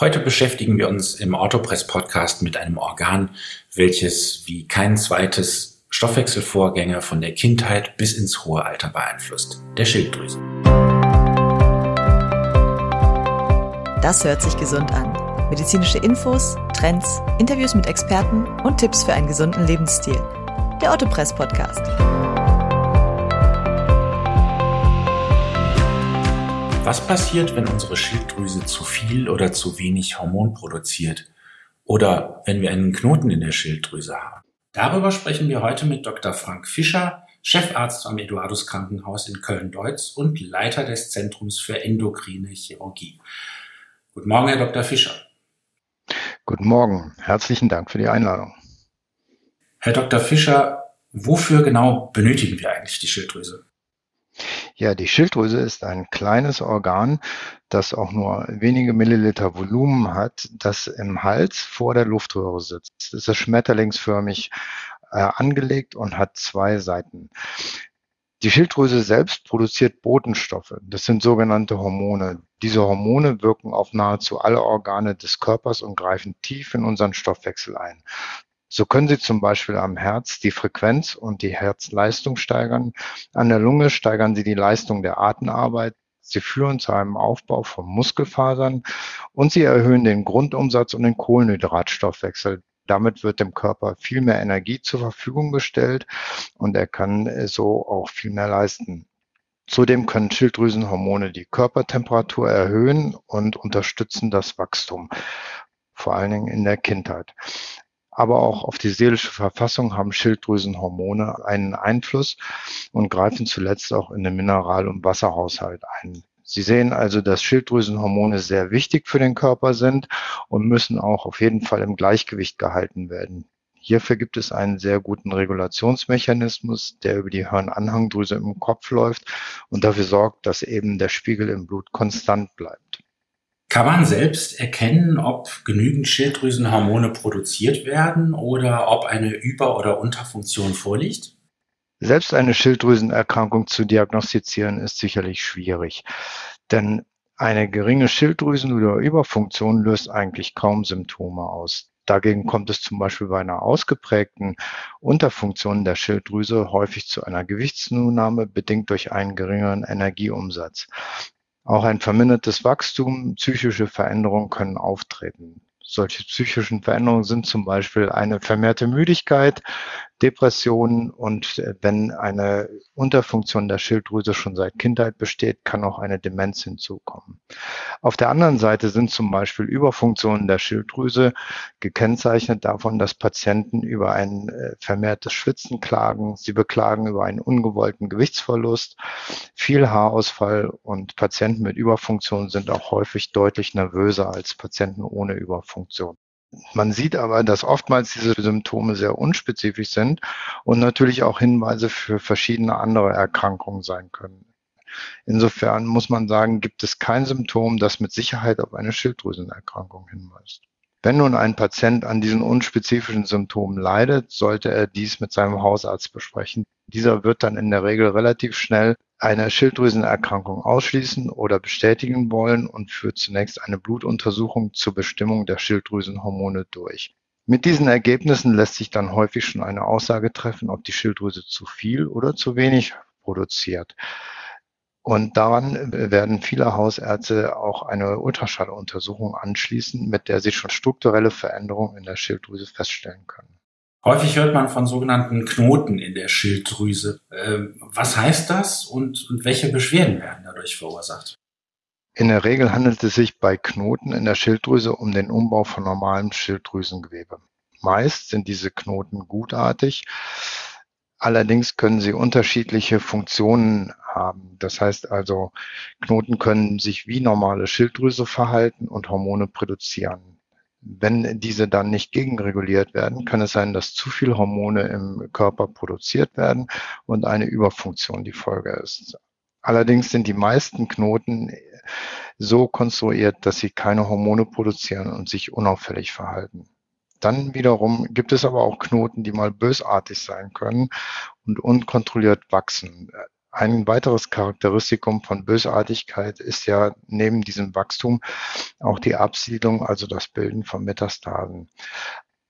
Heute beschäftigen wir uns im Autopress-Podcast mit einem Organ, welches wie kein zweites Stoffwechselvorgänge von der Kindheit bis ins hohe Alter beeinflusst, der Schilddrüse. Das hört sich gesund an. Medizinische Infos, Trends, Interviews mit Experten und Tipps für einen gesunden Lebensstil. Der Autopress-Podcast. Was passiert, wenn unsere Schilddrüse zu viel oder zu wenig Hormon produziert? Oder wenn wir einen Knoten in der Schilddrüse haben? Darüber sprechen wir heute mit Dr. Frank Fischer, Chefarzt am Eduardus Krankenhaus in Köln-Deutz und Leiter des Zentrums für endokrine Chirurgie. Guten Morgen, Herr Dr. Fischer. Guten Morgen. Herzlichen Dank für die Einladung. Herr Dr. Fischer, wofür genau benötigen wir eigentlich die Schilddrüse? Ja, die Schilddrüse ist ein kleines Organ, das auch nur wenige Milliliter Volumen hat, das im Hals vor der Luftröhre sitzt. Es ist schmetterlingsförmig äh, angelegt und hat zwei Seiten. Die Schilddrüse selbst produziert Botenstoffe. Das sind sogenannte Hormone. Diese Hormone wirken auf nahezu alle Organe des Körpers und greifen tief in unseren Stoffwechsel ein. So können Sie zum Beispiel am Herz die Frequenz und die Herzleistung steigern. An der Lunge steigern Sie die Leistung der Atemarbeit. Sie führen zu einem Aufbau von Muskelfasern und sie erhöhen den Grundumsatz und den Kohlenhydratstoffwechsel. Damit wird dem Körper viel mehr Energie zur Verfügung gestellt und er kann so auch viel mehr leisten. Zudem können Schilddrüsenhormone die Körpertemperatur erhöhen und unterstützen das Wachstum, vor allen Dingen in der Kindheit aber auch auf die seelische Verfassung haben Schilddrüsenhormone einen Einfluss und greifen zuletzt auch in den Mineral- und Wasserhaushalt ein. Sie sehen also, dass Schilddrüsenhormone sehr wichtig für den Körper sind und müssen auch auf jeden Fall im Gleichgewicht gehalten werden. Hierfür gibt es einen sehr guten Regulationsmechanismus, der über die Hirnanhangdrüse im Kopf läuft und dafür sorgt, dass eben der Spiegel im Blut konstant bleibt. Kann man selbst erkennen, ob genügend Schilddrüsenhormone produziert werden oder ob eine Über- oder Unterfunktion vorliegt? Selbst eine Schilddrüsenerkrankung zu diagnostizieren ist sicherlich schwierig, denn eine geringe Schilddrüsen- oder Überfunktion löst eigentlich kaum Symptome aus. Dagegen kommt es zum Beispiel bei einer ausgeprägten Unterfunktion der Schilddrüse häufig zu einer Gewichtszunahme bedingt durch einen geringeren Energieumsatz. Auch ein vermindertes Wachstum, psychische Veränderungen können auftreten. Solche psychischen Veränderungen sind zum Beispiel eine vermehrte Müdigkeit, Depressionen und äh, wenn eine Unterfunktion der Schilddrüse schon seit Kindheit besteht, kann auch eine Demenz hinzukommen. Auf der anderen Seite sind zum Beispiel Überfunktionen der Schilddrüse gekennzeichnet davon, dass Patienten über ein äh, vermehrtes Schwitzen klagen. Sie beklagen über einen ungewollten Gewichtsverlust, viel Haarausfall und Patienten mit Überfunktion sind auch häufig deutlich nervöser als Patienten ohne Überfunktion. Man sieht aber, dass oftmals diese Symptome sehr unspezifisch sind und natürlich auch Hinweise für verschiedene andere Erkrankungen sein können. Insofern muss man sagen, gibt es kein Symptom, das mit Sicherheit auf eine Schilddrüsenerkrankung hinweist. Wenn nun ein Patient an diesen unspezifischen Symptomen leidet, sollte er dies mit seinem Hausarzt besprechen. Dieser wird dann in der Regel relativ schnell eine Schilddrüsenerkrankung ausschließen oder bestätigen wollen und führt zunächst eine Blutuntersuchung zur Bestimmung der Schilddrüsenhormone durch. Mit diesen Ergebnissen lässt sich dann häufig schon eine Aussage treffen, ob die Schilddrüse zu viel oder zu wenig produziert. Und daran werden viele Hausärzte auch eine Ultraschalluntersuchung anschließen, mit der sie schon strukturelle Veränderungen in der Schilddrüse feststellen können. Häufig hört man von sogenannten Knoten in der Schilddrüse. Ähm, was heißt das und, und welche Beschwerden werden dadurch verursacht? In der Regel handelt es sich bei Knoten in der Schilddrüse um den Umbau von normalem Schilddrüsengewebe. Meist sind diese Knoten gutartig. Allerdings können sie unterschiedliche Funktionen haben. Das heißt also, Knoten können sich wie normale Schilddrüse verhalten und Hormone produzieren. Wenn diese dann nicht gegenreguliert werden, kann es sein, dass zu viel Hormone im Körper produziert werden und eine Überfunktion die Folge ist. Allerdings sind die meisten Knoten so konstruiert, dass sie keine Hormone produzieren und sich unauffällig verhalten. Dann wiederum gibt es aber auch Knoten, die mal bösartig sein können und unkontrolliert wachsen. Ein weiteres Charakteristikum von Bösartigkeit ist ja neben diesem Wachstum auch die Absiedlung, also das Bilden von Metastasen.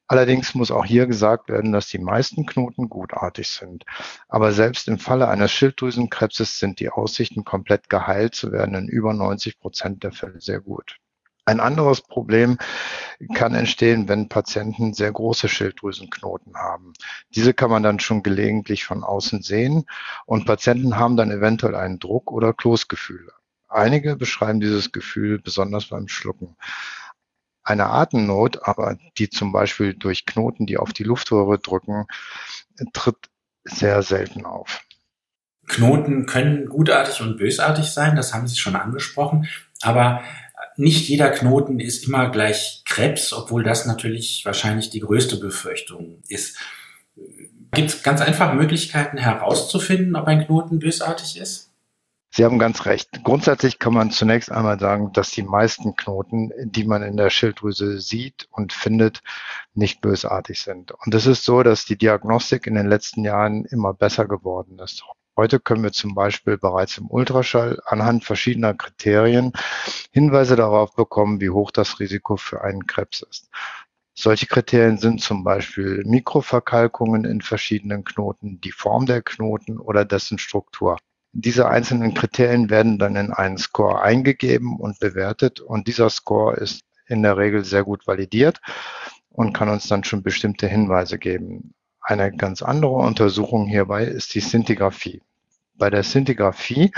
Allerdings muss auch hier gesagt werden, dass die meisten Knoten gutartig sind. Aber selbst im Falle eines Schilddrüsenkrebses sind die Aussichten, komplett geheilt zu werden, in über 90 Prozent der Fälle sehr gut. Ein anderes Problem kann entstehen, wenn Patienten sehr große Schilddrüsenknoten haben. Diese kann man dann schon gelegentlich von außen sehen und Patienten haben dann eventuell einen Druck oder Kloßgefühle. Einige beschreiben dieses Gefühl besonders beim Schlucken. Eine Atemnot, aber die zum Beispiel durch Knoten, die auf die Luftröhre drücken, tritt sehr selten auf. Knoten können gutartig und bösartig sein, das haben Sie schon angesprochen. Aber nicht jeder Knoten ist immer gleich Krebs, obwohl das natürlich wahrscheinlich die größte Befürchtung ist. Gibt es ganz einfach Möglichkeiten herauszufinden, ob ein Knoten bösartig ist? Sie haben ganz recht. Grundsätzlich kann man zunächst einmal sagen, dass die meisten Knoten, die man in der Schilddrüse sieht und findet, nicht bösartig sind. Und es ist so, dass die Diagnostik in den letzten Jahren immer besser geworden ist. Heute können wir zum Beispiel bereits im Ultraschall anhand verschiedener Kriterien Hinweise darauf bekommen, wie hoch das Risiko für einen Krebs ist. Solche Kriterien sind zum Beispiel Mikroverkalkungen in verschiedenen Knoten, die Form der Knoten oder dessen Struktur. Diese einzelnen Kriterien werden dann in einen Score eingegeben und bewertet und dieser Score ist in der Regel sehr gut validiert und kann uns dann schon bestimmte Hinweise geben. Eine ganz andere Untersuchung hierbei ist die Szintigraphie. Bei der Szintigraphie,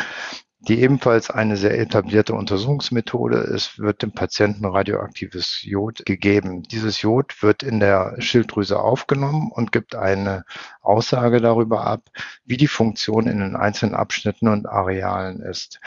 die ebenfalls eine sehr etablierte Untersuchungsmethode ist, wird dem Patienten radioaktives Jod gegeben. Dieses Jod wird in der Schilddrüse aufgenommen und gibt eine Aussage darüber ab, wie die Funktion in den einzelnen Abschnitten und Arealen ist.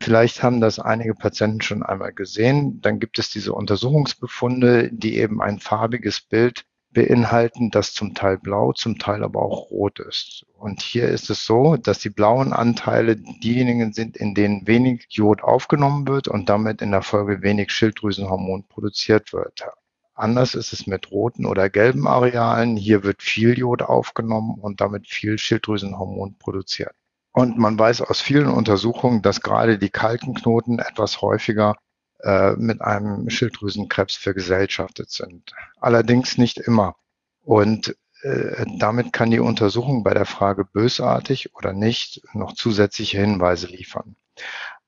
Vielleicht haben das einige Patienten schon einmal gesehen. Dann gibt es diese Untersuchungsbefunde, die eben ein farbiges Bild beinhalten, das zum Teil blau, zum Teil aber auch rot ist. Und hier ist es so, dass die blauen Anteile diejenigen sind, in denen wenig Jod aufgenommen wird und damit in der Folge wenig Schilddrüsenhormon produziert wird. Anders ist es mit roten oder gelben Arealen. Hier wird viel Jod aufgenommen und damit viel Schilddrüsenhormon produziert. Und man weiß aus vielen Untersuchungen, dass gerade die kalten Knoten etwas häufiger äh, mit einem Schilddrüsenkrebs vergesellschaftet sind. Allerdings nicht immer. Und äh, damit kann die Untersuchung bei der Frage bösartig oder nicht noch zusätzliche Hinweise liefern.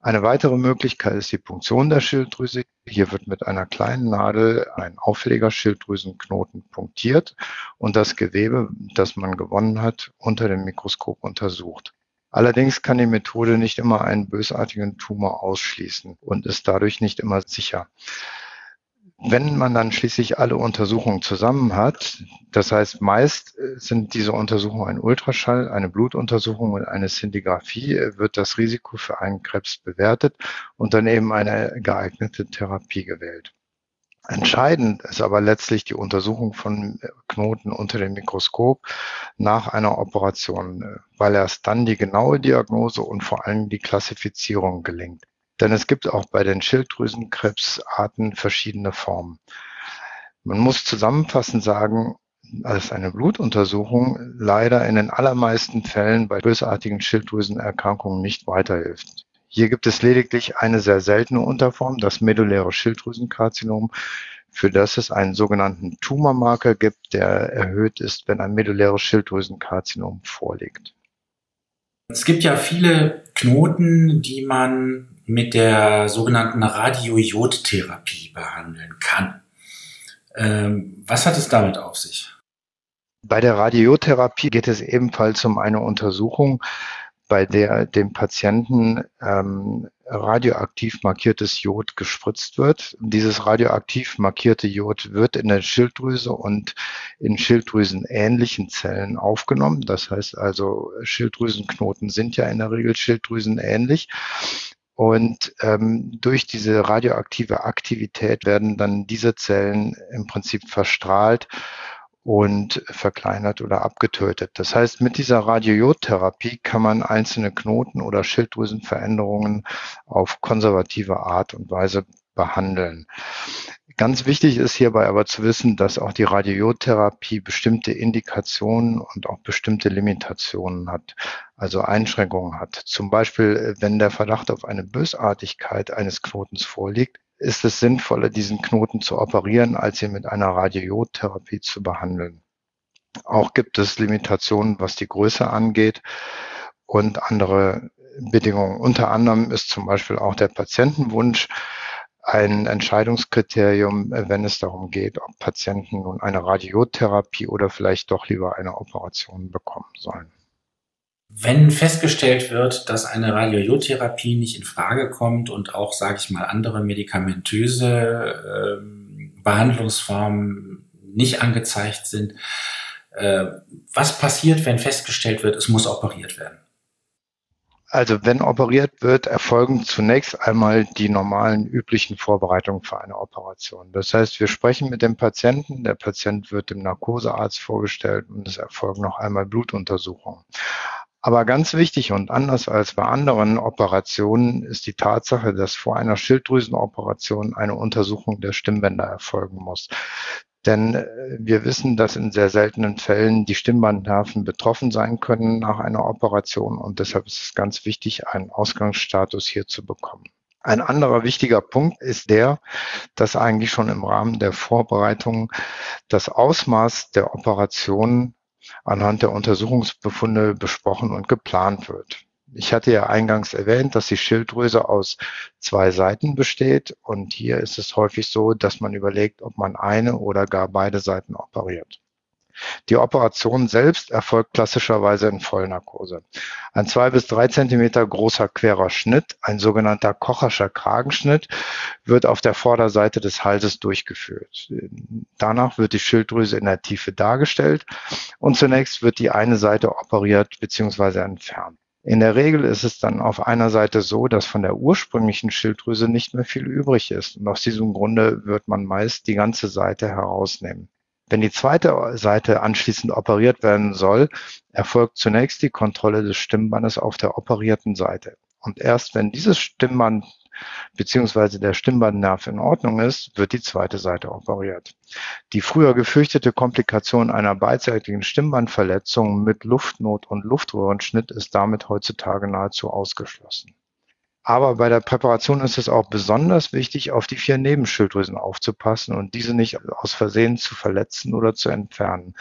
Eine weitere Möglichkeit ist die Punktion der Schilddrüse. Hier wird mit einer kleinen Nadel ein auffälliger Schilddrüsenknoten punktiert und das Gewebe, das man gewonnen hat, unter dem Mikroskop untersucht. Allerdings kann die Methode nicht immer einen bösartigen Tumor ausschließen und ist dadurch nicht immer sicher. Wenn man dann schließlich alle Untersuchungen zusammen hat, das heißt meist äh, sind diese Untersuchungen ein Ultraschall, eine Blutuntersuchung und eine Szintigraphie, äh, wird das Risiko für einen Krebs bewertet und dann eben eine geeignete Therapie gewählt. Entscheidend ist aber letztlich die Untersuchung von Knoten unter dem Mikroskop nach einer Operation, weil erst dann die genaue Diagnose und vor allem die Klassifizierung gelingt. Denn es gibt auch bei den Schilddrüsenkrebsarten verschiedene Formen. Man muss zusammenfassend sagen, dass eine Blutuntersuchung leider in den allermeisten Fällen bei bösartigen Schilddrüsenerkrankungen nicht weiterhilft. Hier gibt es lediglich eine sehr seltene Unterform, das medulläre Schilddrüsenkarzinom, für das es einen sogenannten Tumormarker gibt, der erhöht ist, wenn ein medulläres Schilddrüsenkarzinom vorliegt. Es gibt ja viele Knoten, die man mit der sogenannten Radiojodtherapie behandeln kann. Ähm, was hat es damit auf sich? Bei der Radiotherapie geht es ebenfalls um eine Untersuchung bei der dem Patienten ähm, radioaktiv markiertes Jod gespritzt wird. Dieses radioaktiv markierte Jod wird in der Schilddrüse und in Schilddrüsenähnlichen Zellen aufgenommen. Das heißt also, Schilddrüsenknoten sind ja in der Regel schilddrüsenähnlich. Und ähm, durch diese radioaktive Aktivität werden dann diese Zellen im Prinzip verstrahlt und verkleinert oder abgetötet. Das heißt, mit dieser Radiojodtherapie kann man einzelne Knoten oder Schilddrüsenveränderungen auf konservative Art und Weise behandeln. Ganz wichtig ist hierbei aber zu wissen, dass auch die Radiotherapie bestimmte Indikationen und auch bestimmte Limitationen hat, also Einschränkungen hat. Zum Beispiel, wenn der Verdacht auf eine Bösartigkeit eines Knotens vorliegt, ist es sinnvoller, diesen Knoten zu operieren, als ihn mit einer Radiotherapie zu behandeln. Auch gibt es Limitationen, was die Größe angeht und andere Bedingungen. Unter anderem ist zum Beispiel auch der Patientenwunsch ein Entscheidungskriterium, wenn es darum geht, ob Patienten nun eine Radiotherapie oder vielleicht doch lieber eine Operation bekommen sollen. Wenn festgestellt wird, dass eine Radiotherapie nicht in Frage kommt und auch, sage ich mal, andere medikamentöse äh, Behandlungsformen nicht angezeigt sind, äh, was passiert, wenn festgestellt wird, es muss operiert werden? Also wenn operiert wird, erfolgen zunächst einmal die normalen üblichen Vorbereitungen für eine Operation. Das heißt, wir sprechen mit dem Patienten, der Patient wird dem Narkosearzt vorgestellt und es erfolgen noch einmal Blutuntersuchungen. Aber ganz wichtig und anders als bei anderen Operationen ist die Tatsache, dass vor einer Schilddrüsenoperation eine Untersuchung der Stimmbänder erfolgen muss. Denn äh, wir wissen, dass in sehr seltenen Fällen die Stimmbandnerven betroffen sein können nach einer Operation und deshalb ist es ganz wichtig, einen Ausgangsstatus hier zu bekommen. Ein anderer wichtiger Punkt ist der, dass eigentlich schon im Rahmen der Vorbereitung das Ausmaß der Operation anhand der Untersuchungsbefunde besprochen und geplant wird. Ich hatte ja eingangs erwähnt, dass die Schilddrüse aus zwei Seiten besteht und hier ist es häufig so, dass man überlegt, ob man eine oder gar beide Seiten operiert. Die Operation selbst erfolgt klassischerweise in Vollnarkose. Ein zwei bis drei Zentimeter großer querer Schnitt, ein sogenannter Kocherscher Kragenschnitt, wird auf der Vorderseite des Halses durchgeführt. Danach wird die Schilddrüse in der Tiefe dargestellt und zunächst wird die eine Seite operiert bzw. entfernt. In der Regel ist es dann auf einer Seite so, dass von der ursprünglichen Schilddrüse nicht mehr viel übrig ist. Und aus diesem Grunde wird man meist die ganze Seite herausnehmen. Wenn die zweite Seite anschließend operiert werden soll, erfolgt zunächst die Kontrolle des Stimmbandes auf der operierten Seite. Und erst wenn dieses Stimmband beziehungsweise der Stimmbandnerv in Ordnung ist, wird die zweite Seite operiert. Die früher gefürchtete Komplikation einer beidseitigen Stimmbandverletzung mit Luftnot und Luftröhrenschnitt ist damit heutzutage nahezu ausgeschlossen. Aber bei der Präparation ist es auch besonders wichtig, auf die vier Nebenschilddrüsen aufzupassen und diese nicht aus Versehen zu verletzen oder zu entfernen.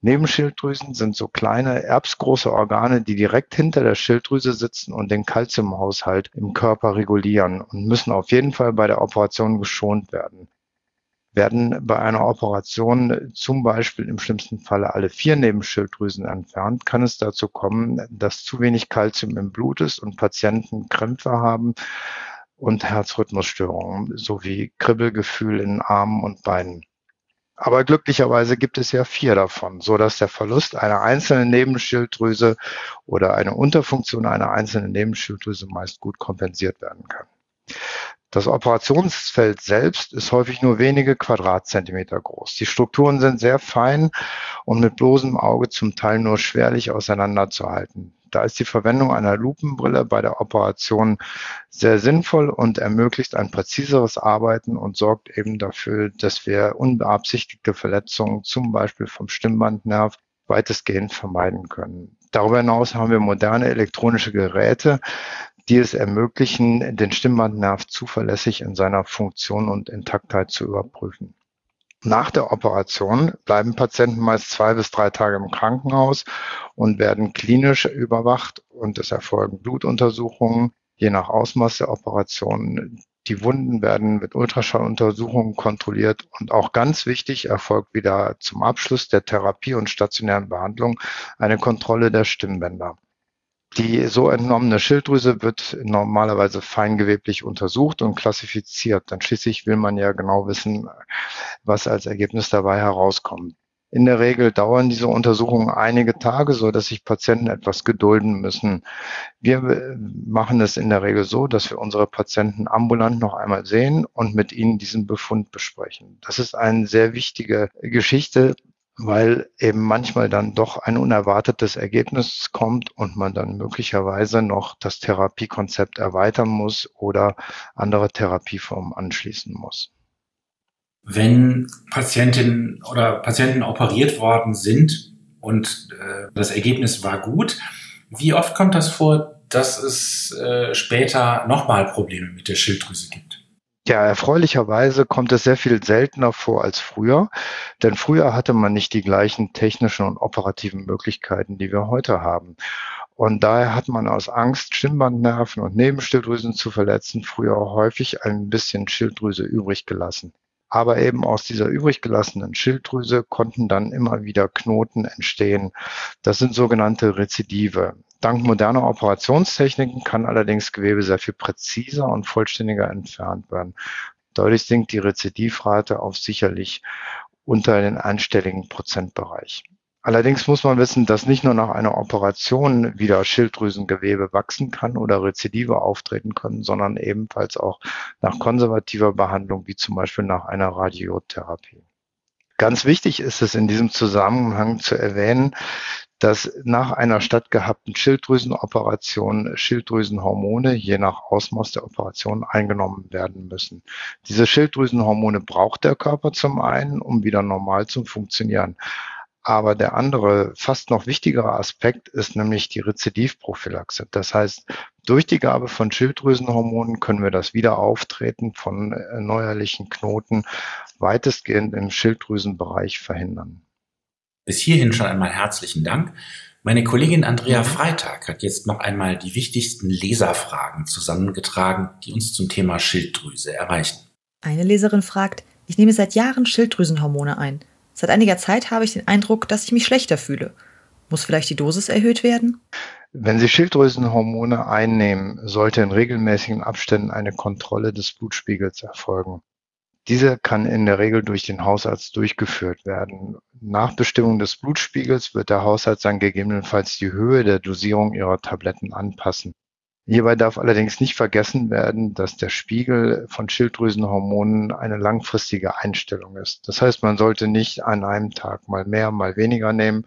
Nebenschilddrüsen sind so kleine erbsgroße Organe, die direkt hinter der Schilddrüse sitzen und den Kalziumhaushalt im Körper regulieren und müssen auf jeden Fall bei der Operation geschont werden. Werden bei einer Operation zum Beispiel im schlimmsten Falle alle vier Nebenschilddrüsen entfernt, kann es dazu kommen, dass zu wenig Kalzium im Blut ist und Patienten Krämpfe haben und Herzrhythmusstörungen sowie Kribbelgefühl in Armen und Beinen. Aber glücklicherweise gibt es ja vier davon, so dass der Verlust einer einzelnen Nebenschilddrüse oder eine Unterfunktion einer einzelnen Nebenschilddrüse meist gut kompensiert werden kann. Das Operationsfeld selbst ist häufig nur wenige Quadratzentimeter groß. Die Strukturen sind sehr fein und mit bloßem Auge zum Teil nur schwerlich auseinanderzuhalten. Da ist die Verwendung einer Lupenbrille bei der Operation sehr sinnvoll und ermöglicht ein präziseres Arbeiten und sorgt eben dafür, dass wir unbeabsichtigte Verletzungen, zum Beispiel vom Stimmbandnerv, weitestgehend vermeiden können. Darüber hinaus haben wir moderne elektronische Geräte, die es ermöglichen, den Stimmbandnerv zuverlässig in seiner Funktion und Intaktheit zu überprüfen. Nach der Operation bleiben Patienten meist zwei bis drei Tage im Krankenhaus und werden klinisch überwacht und es erfolgen Blutuntersuchungen, je nach Ausmaß der Operation. Die Wunden werden mit Ultraschalluntersuchungen kontrolliert und auch ganz wichtig erfolgt wieder zum Abschluss der Therapie und stationären Behandlung eine Kontrolle der Stimmbänder. Die so entnommene Schilddrüse wird normalerweise feingeweblich untersucht und klassifiziert. Dann schließlich will man ja genau wissen, was als Ergebnis dabei herauskommt. In der Regel dauern diese Untersuchungen einige Tage, so dass sich Patienten etwas gedulden müssen. Wir machen es in der Regel so, dass wir unsere Patienten ambulant noch einmal sehen und mit ihnen diesen Befund besprechen. Das ist eine sehr wichtige Geschichte, weil eben manchmal dann doch ein unerwartetes Ergebnis kommt und man dann möglicherweise noch das Therapiekonzept erweitern muss oder andere Therapieformen anschließen muss. wenn Patientinnen oder Patienten operiert worden sind und äh, das Ergebnis war gut, wie oft kommt das vor, dass es äh, später nochmal Probleme mit der Schilddrüse gibt? Ja, erfreulicherweise kommt es sehr viel seltener vor als früher, denn früher hatte man nicht die gleichen technischen und operativen Möglichkeiten, die wir heute haben. Und daher hat man aus Angst, Stimmbandnerven und Nebenschilddrüsen zu verletzen, früher häufig ein bisschen Schilddrüse übrig gelassen. Aber eben aus dieser übrig gelassenen Schilddrüse konnten dann immer wieder Knoten entstehen. Das sind sogenannte Rezidive. Dank moderner Operationstechniken kann allerdings Gewebe sehr viel präziser und vollständiger entfernt werden. Deutlich sinkt die Rezidivrate auf sicherlich unter den einstelligen Prozentbereich. Allerdings muss man wissen, dass nicht nur nach einer Operation wieder Schilddrüsengewebe wachsen kann oder Rezidive auftreten können, sondern ebenfalls auch nach konservativer Behandlung, wie zum Beispiel nach einer Radiotherapie. Ganz wichtig ist es in diesem Zusammenhang zu erwähnen, dass nach einer stattgehabten Schilddrüsenoperation Schilddrüsenhormone je nach Ausmaß der Operation eingenommen werden müssen. Diese Schilddrüsenhormone braucht der Körper zum einen, um wieder normal zu funktionieren. Aber der andere, fast noch wichtigere Aspekt ist nämlich die Rezidivprophylaxe. Das heißt, durch die Gabe von Schilddrüsenhormonen können wir das Wiederauftreten von äh, neuerlichen Knoten weitestgehend im Schilddrüsenbereich verhindern. Bis hierhin schon einmal herzlichen Dank. Meine Kollegin Andrea Freitag hat jetzt noch einmal die wichtigsten Leserfragen zusammengetragen, die uns zum Thema Schilddrüse erreichen. Eine Leserin fragt, ich nehme seit Jahren Schilddrüsenhormone ein. Seit einiger Zeit habe ich den Eindruck, dass ich mich schlechter fühle. Muss vielleicht die Dosis erhöht werden? Wenn Sie Schilddrüsenhormone einnehmen, sollte in regelmäßigen Abständen eine Kontrolle des Blutspiegels erfolgen. Diese kann in der Regel durch den Hausarzt durchgeführt werden. Nach Bestimmung des Blutspiegels wird der Hausarzt dann gegebenenfalls die Höhe der Dosierung Ihrer Tabletten anpassen. Hierbei darf allerdings nicht vergessen werden, dass der Spiegel von Schilddrüsenhormonen eine langfristige Einstellung ist. Das heißt, man sollte nicht an einem Tag mal mehr, mal weniger nehmen,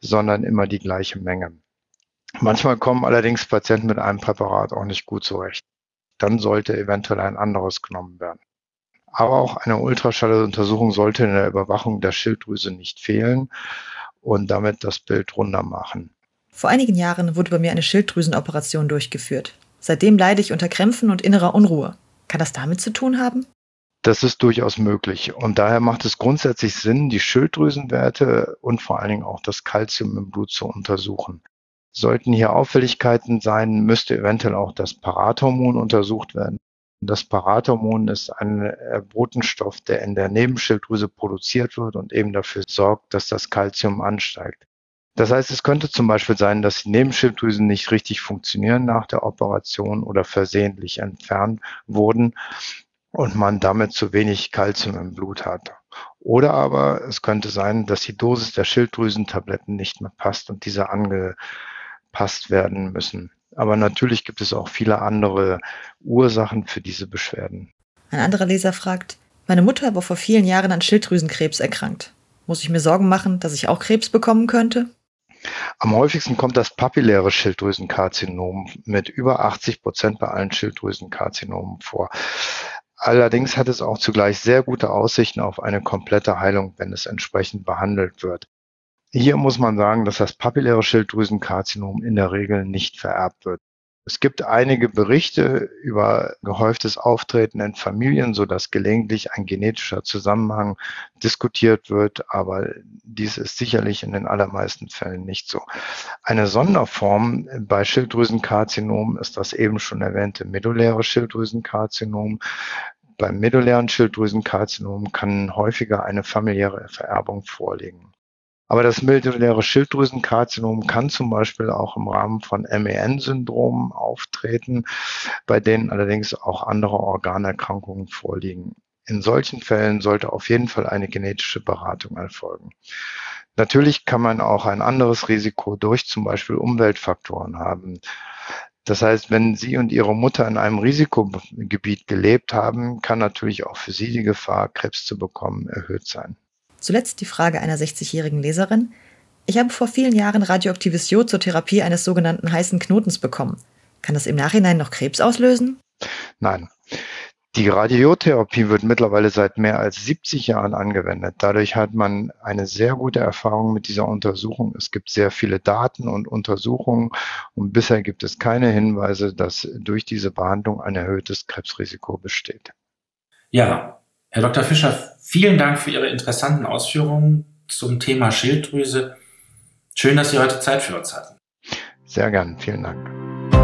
sondern immer die gleiche Menge. Manchmal kommen allerdings Patienten mit einem Präparat auch nicht gut zurecht. Dann sollte eventuell ein anderes genommen werden. Aber auch eine Ultraschalluntersuchung sollte in der Überwachung der Schilddrüse nicht fehlen und damit das Bild runder machen. Vor einigen Jahren wurde bei mir eine Schilddrüsenoperation durchgeführt. Seitdem leide ich unter Krämpfen und innerer Unruhe. Kann das damit zu tun haben? Das ist durchaus möglich. Und daher macht es grundsätzlich Sinn, die Schilddrüsenwerte und vor allen Dingen auch das Kalzium im Blut zu untersuchen. Sollten hier Auffälligkeiten sein, müsste eventuell auch das Parathormon untersucht werden. Das Parathormon ist ein Botenstoff, der in der Nebenschilddrüse produziert wird und eben dafür sorgt, dass das Kalzium ansteigt. Das heißt, es könnte zum Beispiel sein, dass die Nebenschilddrüsen nicht richtig funktionieren nach der Operation oder versehentlich entfernt wurden und man damit zu wenig Kalzium im Blut hat. Oder aber es könnte sein, dass die Dosis der Schilddrüsentabletten nicht mehr passt und diese angepasst werden müssen. Aber natürlich gibt es auch viele andere Ursachen für diese Beschwerden. Ein anderer Leser fragt, meine Mutter war vor vielen Jahren an Schilddrüsenkrebs erkrankt. Muss ich mir Sorgen machen, dass ich auch Krebs bekommen könnte? Am häufigsten kommt das papilläre Schilddrüsenkarzinom mit über 80 Prozent bei allen Schilddrüsenkarzinomen vor. Allerdings hat es auch zugleich sehr gute Aussichten auf eine komplette Heilung, wenn es entsprechend behandelt wird. Hier muss man sagen, dass das papilläre Schilddrüsenkarzinom in der Regel nicht vererbt wird. Es gibt einige Berichte über gehäuftes Auftreten in Familien, so dass gelegentlich ein genetischer Zusammenhang diskutiert wird, aber dies ist sicherlich in den allermeisten Fällen nicht so. Eine Sonderform bei Schilddrüsenkarzinom ist das eben schon erwähnte medulläre Schilddrüsenkarzinom. Beim medullären Schilddrüsenkarzinom kann häufiger eine familiäre Vererbung vorliegen. Aber das meduläre Schilddrüsenkarzinom kann zum Beispiel auch im Rahmen von MEN-Syndromen auftreten, bei denen allerdings auch andere Organerkrankungen vorliegen. In solchen Fällen sollte auf jeden Fall eine genetische Beratung erfolgen. Natürlich kann man auch ein anderes Risiko durch zum Beispiel Umweltfaktoren haben. Das heißt, wenn Sie und Ihre Mutter in einem Risikogebiet gelebt haben, kann natürlich auch für Sie die Gefahr, Krebs zu bekommen, erhöht sein. Zuletzt die Frage einer 60-jährigen Leserin. Ich habe vor vielen Jahren radioaktives Jod zur Therapie eines sogenannten heißen Knotens bekommen. Kann das im Nachhinein noch Krebs auslösen? Nein. Die Radiotherapie wird mittlerweile seit mehr als 70 Jahren angewendet. Dadurch hat man eine sehr gute Erfahrung mit dieser Untersuchung. Es gibt sehr viele Daten und Untersuchungen und bisher gibt es keine Hinweise, dass durch diese Behandlung ein erhöhtes Krebsrisiko besteht. Ja, Herr Dr. Fischer, vielen Dank für Ihre interessanten Ausführungen zum Thema Schilddrüse. Schön, dass Sie heute Zeit für uns hatten. Sehr gern, vielen Dank.